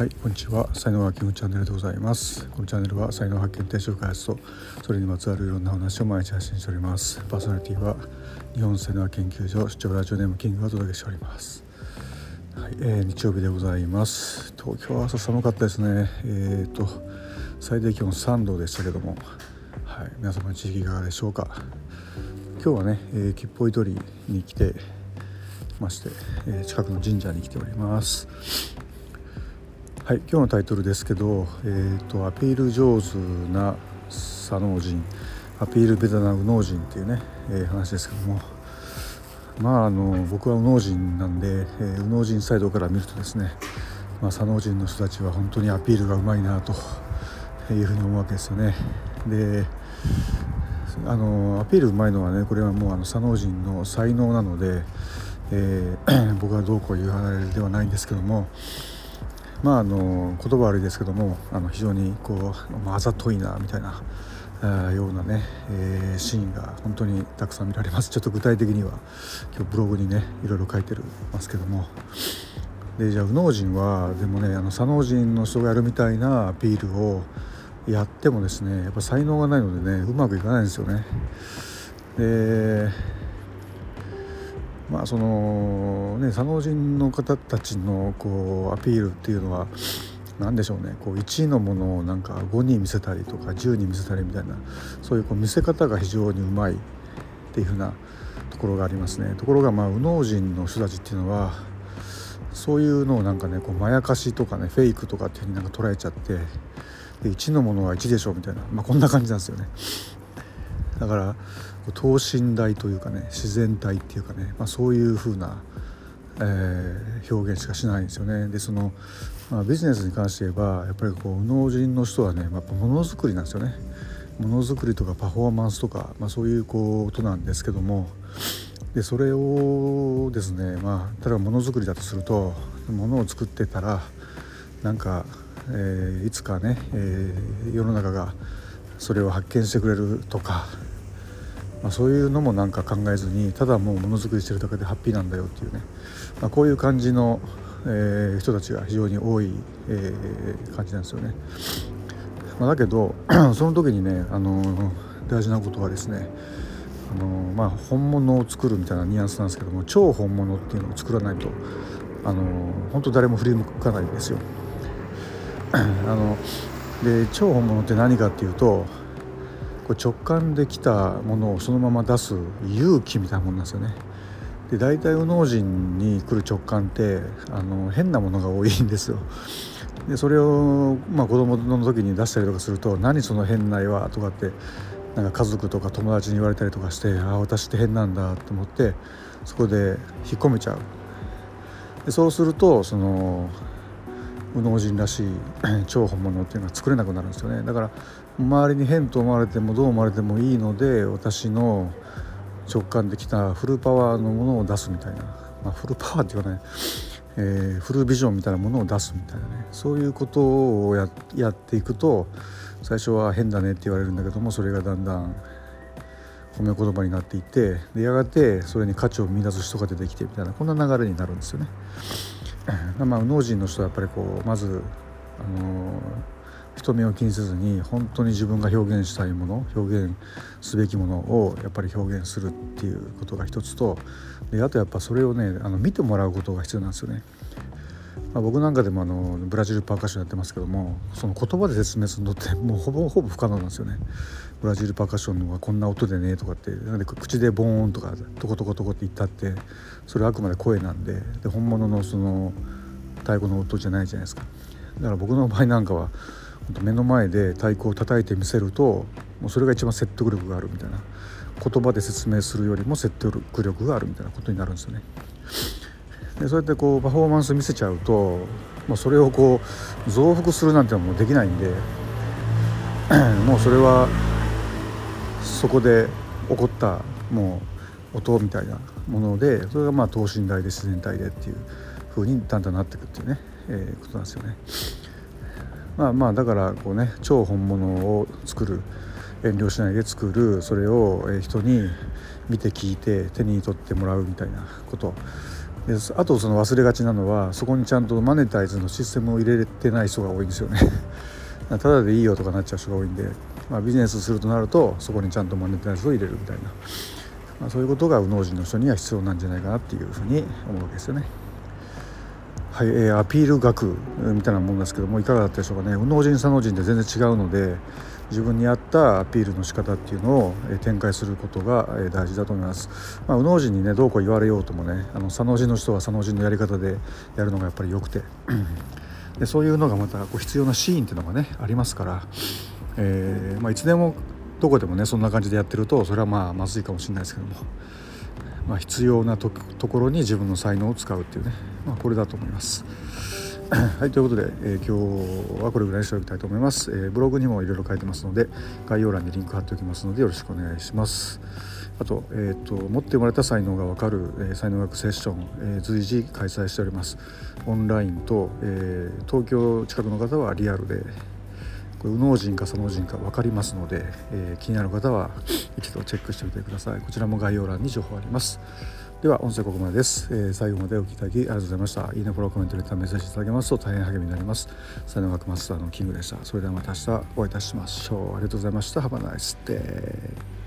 はい、こんにちは。才能発見チャンネルでございます。このチャンネルは才能発見定食開発とそれにまつわるいろんな話を毎日発信しております。パーソナリティは日本才能研究所出張ラジオネームキングがお届けしております。はい、えー、日曜日でございます。東京は朝寒かったですね。えっ、ー、と最低気温3度でしたけども、はい、皆様の地域いかがでしょうか。今日はね、えー、吉報取りに来てまして、えー、近くの神社に来ております。はい、今日のタイトルですけど、えーと、アピール上手な左脳人アピールベタな右脳人っていうね、えー、話ですけどもまああの僕は右脳人なんで、えー、右脳人サイドから見るとですね、まあ、左脳人の人たちは本当にアピールがうまいなというふうに思うわけですよね。であのアピールうまいのはねこれはもうあの左脳人の才能なので、えー、僕はどうこう言う話ではないんですけどもまああの言葉悪いですけどもあの非常にこうあざといなみたいなようなね、えー、シーンが本当にたくさん見られますちょっと具体的には今日ブログにねいろいろ書いてるますけどもでじゃあ右脳人はでもねあの左脳人の人がやるみたいなアピールをやってもですねやっぱ才能がないのでねうまくいかないんですよね。でまあそのね左脳人の方たちのこうアピールっていうのは何でしょうね。こう1位のものをなんか5に見せたりとか10に見せたりみたいなそういうこう見せ方が非常にうまいっていうふうなところがありますね。ところがまあ右脳人の人たちっていうのはそういうのをなんかねこうまやかしとかねフェイクとかっていうふうになんか捉えちゃってで1のものは1でしょうみたいな、まあ、こんな感じなんですよね。だから等身大というかね自然体っていうかね、まあ、そういう風な、えー、表現しかしないんですよね。でその、まあ、ビジネスに関して言えばやっぱりこう脳人の人はね、まあ、ものづくりなんですよね。ものづくりとかパフォーマンスとか、まあ、そういうことなんですけどもでそれをですねまあ例えばものづくりだとするとものを作ってたらなんか、えー、いつかね、えー、世の中がそれを発見してくれるとかまあ、そういうのもなんか考えずにただもうものづくりしてるだけでハッピーなんだよっていうね、まあ、こういう感じの、えー、人たちが非常に多い、えー、感じなんですよね。まあ、だけど その時にね、あのー、大事なことはですねあのー、まあ、本物を作るみたいなニュアンスなんですけども超本物っていうのを作らないと、あの、本当誰も振り向かないんですよ。あので超本物って何かっていうとこ直感できたものをそのまま出す勇気みたいなもんなんですよね。で大体右脳人に来る直感ってあの変なものが多いんですよ。でそれを、まあ、子供の時に出したりとかすると「何その変な絵は」とかってなんか家族とか友達に言われたりとかして「ああ私って変なんだ」と思ってそこで引っ込めちゃう。でそうするとその右脳人らしい超本物っていうのは作れなくなるんですよねだから周りに変と思われてもどう思われてもいいので私の直感できたフルパワーのものを出すみたいな、まあ、フルパワーっていうかね、えー、フルビジョンみたいなものを出すみたいなね。そういうことをやっていくと最初は変だねって言われるんだけどもそれがだんだん褒め言葉になっていってでやがてそれに価値を見出す人が出てきてみたいなこんな流れになるんですよね。まあ、脳人の人はやっぱりこうまず、あの人目を気にせずに本当に自分が表現したいもの表現すべきものをやっぱり表現するっていうことが一つとであとやっぱそれをねあの見てもらうことが必要なんですよね。まあ、僕なんかでもあのブラジルパーカッションやってますけどもその言葉で説明するのってもうほぼほぼ不可能なんですよね。ブラジルパーカッションのはこんな音でねとかってなんで口でボーンとかトコトコトコって言ったってそれはあくまで声なんでで本物のその太鼓の音じゃないじゃないですか。だから僕の場合なんかは目の前で太鼓を叩いてみせるともうそれが一番説得力があるみたいな言葉で説明するよりも説得力があるみたいなことになるんですよね。でそうやってこうパフォーマンス見せちゃうと、まあ、それをこう増幅するなんてのもできないんで もうそれはそこで起こったもう音みたいなものでそれがまあ等身大で自然体でっていう風にだんだんなっていくっていうね、えー、ことなんですよね。まあまあだからこうね超本物を作る遠慮しないで作るそれを人に見て聞いて手に取ってもらうみたいなこと。であとその忘れがちなのはそこにちゃんとマネタイズのシステムを入れてない人が多いんですよね。ただでいいよとかなっちゃう人が多いんで、まあ、ビジネスするとなるとそこにちゃんとマネタイズを入れるみたいな、まあ、そういうことが右脳人の人には必要なんじゃないかなっていうふうに思うわけですよね。はい、えー、アピール学みたいなもんですけどもいかがだったでしょうかね。右脳人左脳人って全然違うので自分に合ったアピールの仕方っていうのを展開することが大事だと思います。まあ、右脳人にねどうこう言われようともねあの左脳人の人は左脳人のやり方でやるのがやっぱり良くて。でそういうのがまたこう必要なシーンっていうのがねありますから、えーまあ、いつでもどこでもねそんな感じでやってるとそれはまあまずいかもしれないですけども、まあ、必要なところに自分の才能を使うっていうね、まあ、これだと思います。はいということで、えー、今日はこれぐらいにしておきたいと思います、えー、ブログにもいろいろ書いてますので概要欄にリンク貼っておきますのでよろしくお願いします。あと,、えーと、持って生まれた才能が分かる、えー、才能学セッション、えー、随時開催しております。オンラインと、え、東京近くの方はリアルでこれ右脳人か左脳人か分かりますので、え、気になる方は一度チェックしてみてください。こちらも概要欄に情報あります。では音声ここまでです、えー、最後までお聞きいただきありがとうございました。いいねフォローコメントレターメッセージいただけます。と大変励みになります。才能学マスターのキングでした。それではまた明日お会いいたしましょう。ありがとうございました。Have a nice day